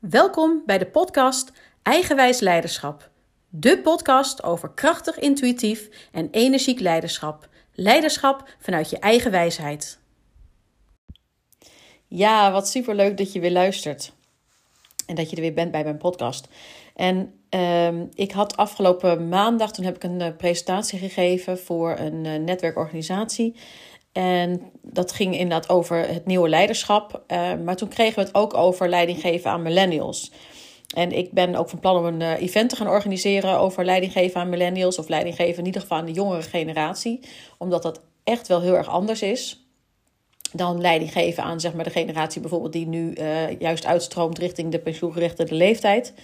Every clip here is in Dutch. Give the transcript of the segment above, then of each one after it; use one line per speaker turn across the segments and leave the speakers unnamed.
Welkom bij de podcast Eigenwijs Leiderschap. De podcast over krachtig, intuïtief en energiek leiderschap. Leiderschap vanuit je eigen wijsheid. Ja, wat superleuk dat je weer luistert. En dat je er weer bent bij mijn podcast. En ehm, ik had afgelopen maandag, toen heb ik een uh, presentatie gegeven voor een uh, netwerkorganisatie. En dat ging inderdaad over het nieuwe leiderschap. Uh, maar toen kregen we het ook over leiding geven aan millennials. En ik ben ook van plan om een uh, event te gaan organiseren over leiding geven aan millennials. Of leiding geven in ieder geval aan de jongere generatie. Omdat dat echt wel heel erg anders is. Dan leiding geven aan zeg maar, de generatie bijvoorbeeld die nu uh, juist uitstroomt richting de pensioengerechtigde leeftijd.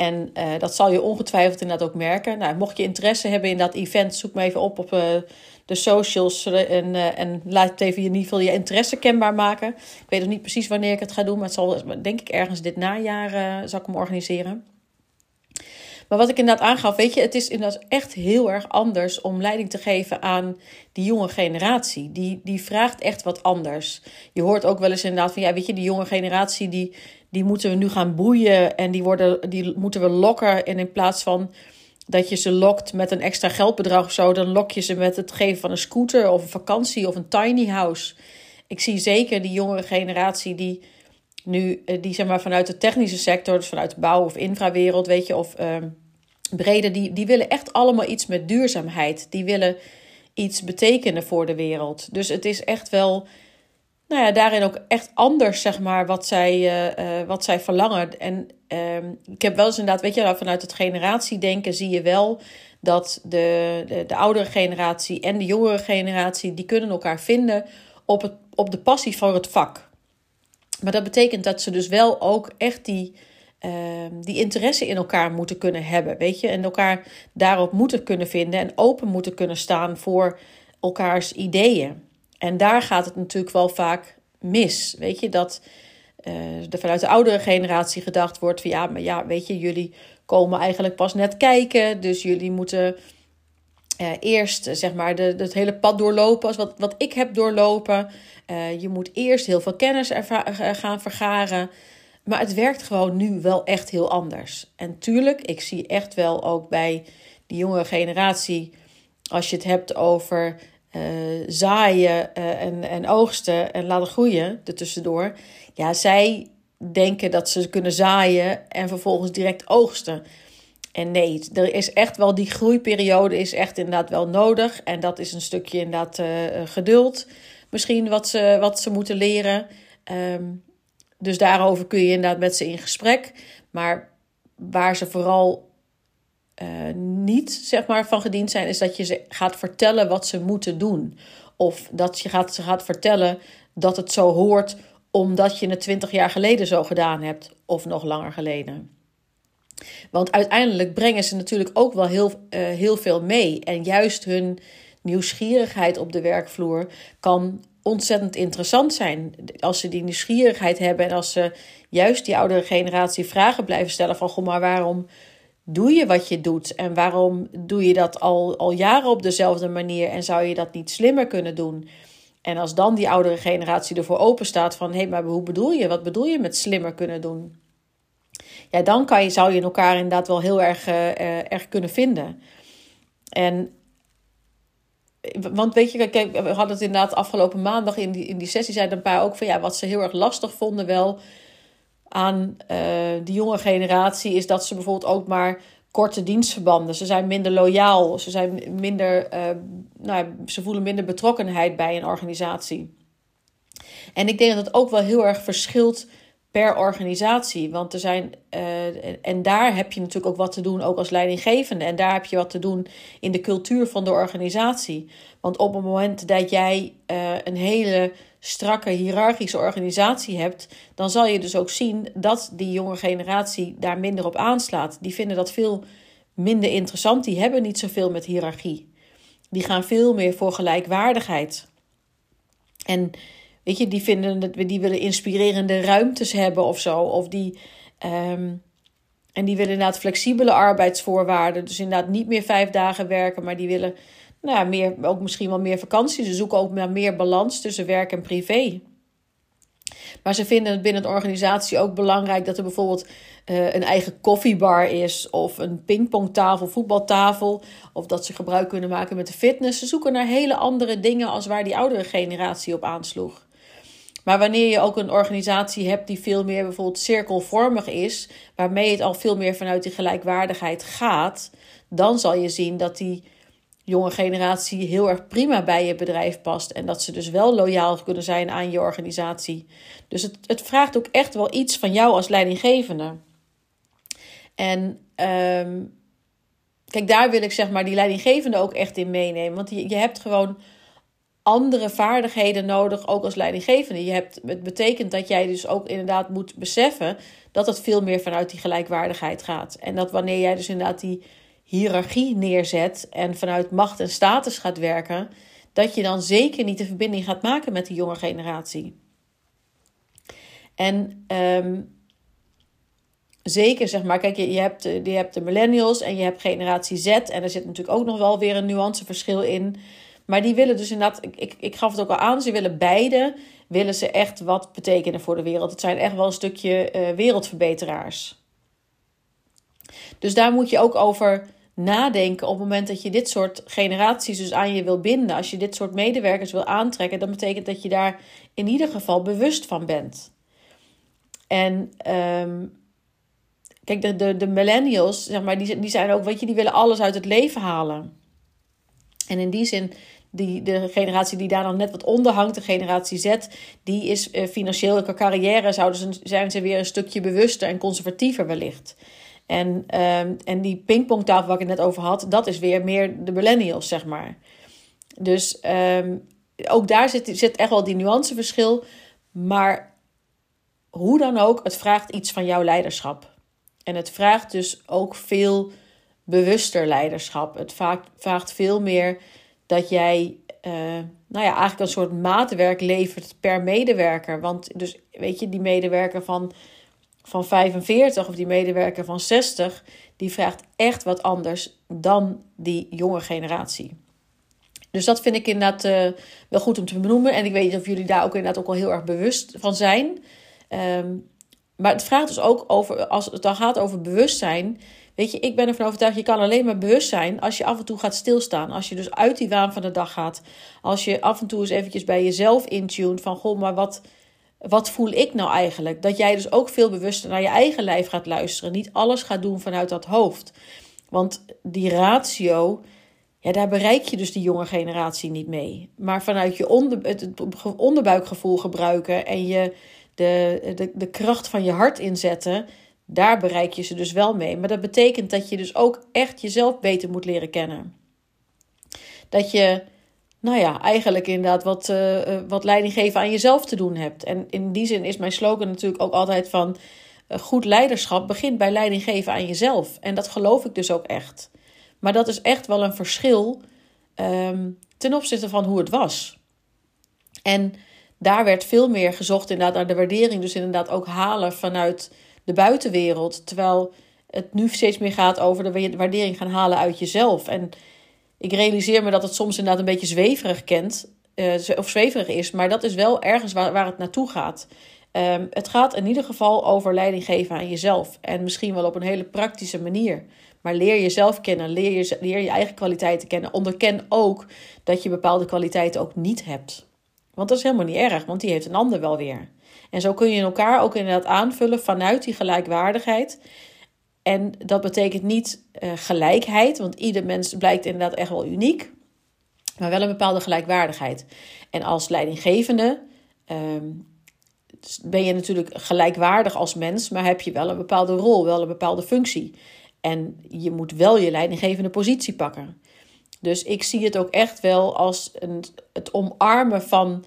En uh, dat zal je ongetwijfeld inderdaad ook merken. Nou, mocht je interesse hebben in dat event, zoek me even op op uh, de socials. En, uh, en laat even in ieder geval je interesse kenbaar maken. Ik weet nog niet precies wanneer ik het ga doen, maar het zal denk ik ergens dit najaar zal ik hem organiseren. Maar wat ik inderdaad aangaf, weet je, het is inderdaad echt heel erg anders om leiding te geven aan die jonge generatie. Die, die vraagt echt wat anders. Je hoort ook wel eens inderdaad van, ja, weet je, die jonge generatie, die, die moeten we nu gaan boeien en die, worden, die moeten we lokken. En in plaats van dat je ze lokt met een extra geldbedrag of zo, dan lok je ze met het geven van een scooter of een vakantie of een tiny house. Ik zie zeker die jongere generatie die nu, die zeg maar vanuit de technische sector, dus vanuit de bouw- of infrawereld, weet je, of uh, brede, die, die willen echt allemaal iets met duurzaamheid. Die willen iets betekenen voor de wereld. Dus het is echt wel, nou ja, daarin ook echt anders, zeg maar, wat zij, uh, uh, wat zij verlangen. En uh, ik heb wel eens inderdaad, weet je, nou, vanuit het generatiedenken zie je wel dat de, de, de oudere generatie en de jongere generatie, die kunnen elkaar vinden op, het, op de passie voor het vak. Maar dat betekent dat ze dus wel ook echt die, uh, die interesse in elkaar moeten kunnen hebben, weet je, en elkaar daarop moeten kunnen vinden en open moeten kunnen staan voor elkaars ideeën. En daar gaat het natuurlijk wel vaak mis, weet je, dat uh, er vanuit de oudere generatie gedacht wordt van ja, maar ja, weet je, jullie komen eigenlijk pas net kijken, dus jullie moeten uh, eerst zeg maar de, het hele pad doorlopen als wat, wat ik heb doorlopen. Je moet eerst heel veel kennis gaan vergaren. Maar het werkt gewoon nu wel echt heel anders. En tuurlijk, ik zie echt wel ook bij die jonge generatie, als je het hebt over uh, zaaien uh, en, en oogsten en laten groeien ertussendoor. Ja, zij denken dat ze kunnen zaaien en vervolgens direct oogsten. En nee, er is echt wel die groeiperiode is echt inderdaad wel nodig. En dat is een stukje inderdaad uh, geduld. Misschien wat ze, wat ze moeten leren. Um, dus daarover kun je inderdaad met ze in gesprek. Maar waar ze vooral uh, niet zeg maar, van gediend zijn, is dat je ze gaat vertellen wat ze moeten doen. Of dat je gaat, ze gaat vertellen dat het zo hoort omdat je het twintig jaar geleden zo gedaan hebt, of nog langer geleden. Want uiteindelijk brengen ze natuurlijk ook wel heel, uh, heel veel mee. En juist hun nieuwsgierigheid op de werkvloer kan ontzettend interessant zijn. Als ze die nieuwsgierigheid hebben en als ze juist die oudere generatie vragen blijven stellen van goh, maar waarom doe je wat je doet? En waarom doe je dat al, al jaren op dezelfde manier en zou je dat niet slimmer kunnen doen? En als dan die oudere generatie ervoor open staat van hé, hey, maar hoe bedoel je? Wat bedoel je met slimmer kunnen doen? Ja, dan kan je, zou je elkaar inderdaad wel heel erg, uh, erg kunnen vinden. En want weet je, kijk, we hadden het inderdaad afgelopen maandag in die, in die sessie, zeiden een paar ook van ja, wat ze heel erg lastig vonden wel aan uh, die jonge generatie, is dat ze bijvoorbeeld ook maar korte dienstverbanden. Ze zijn minder loyaal, ze, zijn minder, uh, nou, ze voelen minder betrokkenheid bij een organisatie. En ik denk dat het ook wel heel erg verschilt per organisatie. Want er zijn, uh, en daar heb je natuurlijk ook wat te doen, ook als leidinggevende. En daar heb je wat te doen in de cultuur van de organisatie. Want op het moment dat jij een hele strakke hiërarchische organisatie hebt, dan zal je dus ook zien dat die jonge generatie daar minder op aanslaat. Die vinden dat veel minder interessant. Die hebben niet zoveel met hiërarchie. Die gaan veel meer voor gelijkwaardigheid. En Weet je, die vinden dat we die willen inspirerende ruimtes hebben of zo. Of die. Um, en die willen inderdaad flexibele arbeidsvoorwaarden. Dus inderdaad niet meer vijf dagen werken, maar die willen nou ja, meer, ook misschien wel meer vakantie. Ze zoeken ook naar meer balans tussen werk en privé. Maar ze vinden het binnen de organisatie ook belangrijk dat er bijvoorbeeld uh, een eigen koffiebar is, of een pingpongtafel, voetbaltafel, of dat ze gebruik kunnen maken met de fitness. Ze zoeken naar hele andere dingen als waar die oudere generatie op aansloeg. Maar wanneer je ook een organisatie hebt die veel meer bijvoorbeeld cirkelvormig is, waarmee het al veel meer vanuit die gelijkwaardigheid gaat, dan zal je zien dat die jonge generatie heel erg prima bij je bedrijf past. En dat ze dus wel loyaal kunnen zijn aan je organisatie. Dus het, het vraagt ook echt wel iets van jou als leidinggevende. En ehm, kijk, daar wil ik zeg maar die leidinggevende ook echt in meenemen. Want je, je hebt gewoon andere vaardigheden nodig, ook als leidinggevende. Je hebt, het betekent dat jij dus ook inderdaad moet beseffen dat het veel meer vanuit die gelijkwaardigheid gaat. En dat wanneer jij dus inderdaad die hiërarchie neerzet en vanuit macht en status gaat werken, dat je dan zeker niet de verbinding gaat maken met die jonge generatie. En ehm, zeker zeg maar, kijk, je, je, hebt, je hebt de millennials en je hebt generatie Z. En er zit natuurlijk ook nog wel weer een nuanceverschil in. Maar die willen dus inderdaad, ik, ik, ik gaf het ook al aan, ze willen beide, willen ze echt wat betekenen voor de wereld. Het zijn echt wel een stukje uh, wereldverbeteraars. Dus daar moet je ook over nadenken op het moment dat je dit soort generaties dus aan je wil binden. Als je dit soort medewerkers wil aantrekken, dan betekent dat je daar in ieder geval bewust van bent. En um, kijk, de, de, de millennials, zeg maar, die, die zijn ook, weet je, die willen alles uit het leven halen. En in die zin, die, de generatie die daar dan net wat onder hangt, de generatie Z, die is uh, financieel qua carrière, zouden ze, zijn ze weer een stukje bewuster en conservatiever wellicht. En, um, en die pingpongtafel waar ik het net over had, dat is weer meer de millennials, zeg maar. Dus um, ook daar zit, zit echt wel die nuanceverschil. Maar hoe dan ook, het vraagt iets van jouw leiderschap. En het vraagt dus ook veel bewuster leiderschap. Het vraagt veel meer dat jij, uh, nou ja, eigenlijk een soort maatwerk levert per medewerker. Want dus, weet je, die medewerker van van 45 of die medewerker van 60, die vraagt echt wat anders dan die jonge generatie. Dus dat vind ik inderdaad uh, wel goed om te benoemen. En ik weet niet of jullie daar ook inderdaad ook al heel erg bewust van zijn. Um, maar het vraagt dus ook over, als het dan gaat over bewustzijn. Weet je, ik ben ervan overtuigd, je kan alleen maar bewust zijn als je af en toe gaat stilstaan. Als je dus uit die waan van de dag gaat. Als je af en toe eens eventjes bij jezelf intuned van, goh, maar wat, wat voel ik nou eigenlijk? Dat jij dus ook veel bewuster naar je eigen lijf gaat luisteren. Niet alles gaat doen vanuit dat hoofd. Want die ratio, ja, daar bereik je dus die jonge generatie niet mee. Maar vanuit je het onderbuikgevoel gebruiken en je de, de, de kracht van je hart inzetten, daar bereik je ze dus wel mee. Maar dat betekent dat je dus ook echt jezelf beter moet leren kennen. Dat je nou ja, eigenlijk inderdaad wat, uh, wat leiding geven aan jezelf te doen hebt. En in die zin is mijn slogan natuurlijk ook altijd van uh, goed leiderschap begint bij leiding geven aan jezelf. En dat geloof ik dus ook echt. Maar dat is echt wel een verschil um, ten opzichte van hoe het was. En daar werd veel meer gezocht inderdaad naar de waardering. Dus inderdaad ook halen vanuit de buitenwereld. Terwijl het nu steeds meer gaat over de waardering gaan halen uit jezelf. En ik realiseer me dat het soms inderdaad een beetje zweverig kent. Uh, of zweverig is. Maar dat is wel ergens waar, het naartoe gaat. Um, het gaat in ieder geval over leiding geven aan jezelf. En misschien wel op een hele praktische manier. Maar leer jezelf kennen. Leer je, leer je eigen kwaliteiten kennen. Onderken ook dat je bepaalde kwaliteiten ook niet hebt. Want dat is helemaal niet erg, want die heeft een ander wel weer. En zo kun je elkaar ook inderdaad aanvullen vanuit die gelijkwaardigheid. En dat betekent niet uh, gelijkheid, want ieder mens blijkt inderdaad echt wel uniek, maar wel een bepaalde gelijkwaardigheid. En als leidinggevende um, ben je natuurlijk gelijkwaardig als mens, maar heb je wel een bepaalde rol, wel een bepaalde functie. En je moet wel je leidinggevende positie pakken. Dus ik zie het ook echt wel als een, het omarmen van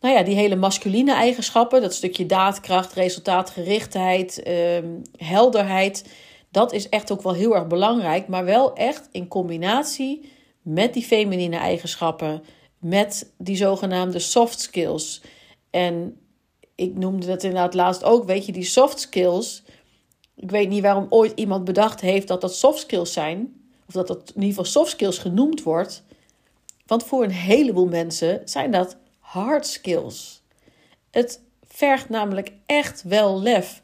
nou ja, die hele masculine eigenschappen, dat stukje daadkracht, resultaatgerichtheid, ehm, helderheid, dat is echt ook wel heel erg belangrijk, maar wel echt in combinatie met die feminine eigenschappen, met die zogenaamde soft skills. En ik noemde dat inderdaad laatst ook, weet je, die soft skills. Ik weet niet waarom ooit iemand bedacht heeft dat dat soft skills zijn, of dat dat in ieder geval soft skills genoemd wordt. Want voor een heleboel mensen zijn dat hard skills. Het vergt namelijk echt wel lef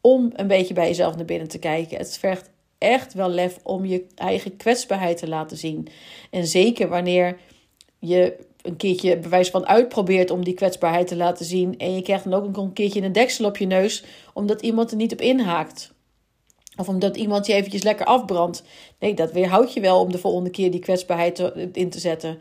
om een beetje bij jezelf naar binnen te kijken. Het vergt echt wel lef om je eigen kwetsbaarheid te laten zien. En zeker wanneer je een keertje bewijs van uitprobeert om die kwetsbaarheid te laten zien. En je krijgt dan ook een keertje een deksel op je neus, omdat iemand er niet op inhaakt. Of omdat iemand je eventjes lekker afbrandt. Nee, dat weerhoudt je wel om de volgende keer die kwetsbaarheid in te zetten.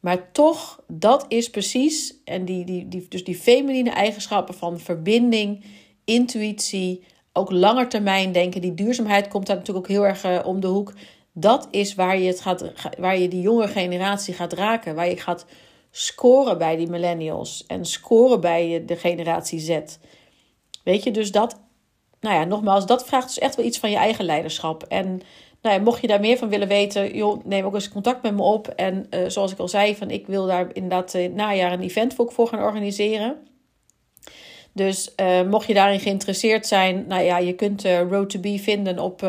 Maar toch, dat is precies, en die, die, die, dus die feminine eigenschappen van verbinding, intuïtie, ook langer termijn denken, die duurzaamheid komt daar natuurlijk ook heel erg uh, om de hoek. Dat is waar je, het gaat, waar je die jonge generatie gaat raken. Waar je gaat scoren bij die millennials. En scoren bij de generatie Z. Weet je, dus dat, nou ja, nogmaals, dat vraagt dus echt wel iets van je eigen leiderschap. En nou ja, mocht je daar meer van willen weten, joh, neem ook eens contact met me op. En uh, zoals ik al zei, van, ik wil daar inderdaad uh, najaar een event voor, gaan organiseren. Dus uh, mocht je daarin geïnteresseerd zijn, nou ja, je kunt uh, Road to Be vinden op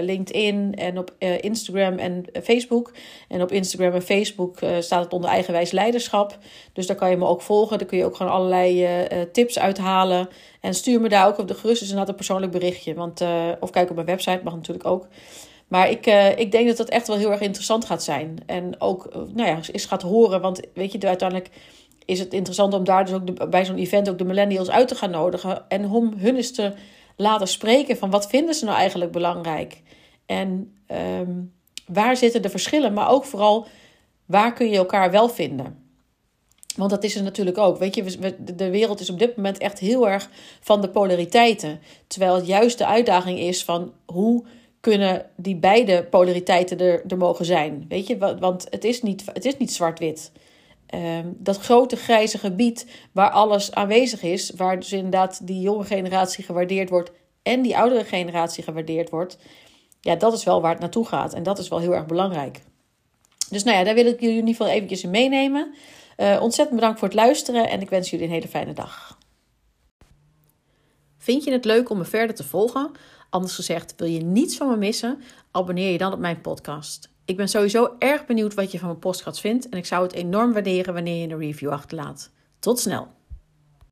LinkedIn en op Instagram en Facebook. En op Instagram en Facebook staat het onder eigenwijs leiderschap. Dus daar kan je me ook volgen. Daar kun je ook gewoon allerlei tips uithalen. En stuur me daar ook op de gerust is inderdaad een persoonlijk berichtje. Want, of kijk op mijn website, mag natuurlijk ook. Maar ik, ik denk dat dat echt wel heel erg interessant gaat zijn. En ook, nou ja, eens gaat horen. Want weet je, uiteindelijk is het interessant om daar dus ook bij zo'n event ook de millennials uit te gaan nodigen. En om hun eens te laten spreken van wat vinden ze nou eigenlijk belangrijk. En um, waar zitten de verschillen, maar ook vooral waar kun je elkaar wel vinden. Want dat is er natuurlijk ook. Weet je, de wereld is op dit moment echt heel erg van de polariteiten. Terwijl het juist de uitdaging is van hoe kunnen die beide polariteiten er, er mogen zijn. Weet je, want het is niet, het is niet zwart-wit. Um, dat grote grijze gebied waar alles aanwezig is, waar dus inderdaad die jonge generatie gewaardeerd wordt en die oudere generatie gewaardeerd wordt, ja, dat is wel waar het naartoe gaat. En dat is wel heel erg belangrijk. Dus nou ja, daar wil ik jullie in ieder geval eventjes in meenemen. Uh, ontzettend bedankt voor het luisteren en ik wens jullie een hele fijne dag. Vind je het leuk om me verder te volgen? Anders gezegd, wil je niets van me missen? Abonneer je dan op mijn podcast. Ik ben sowieso erg benieuwd wat je van mijn podcast vindt en ik zou het enorm waarderen wanneer je een review achterlaat. Tot snel!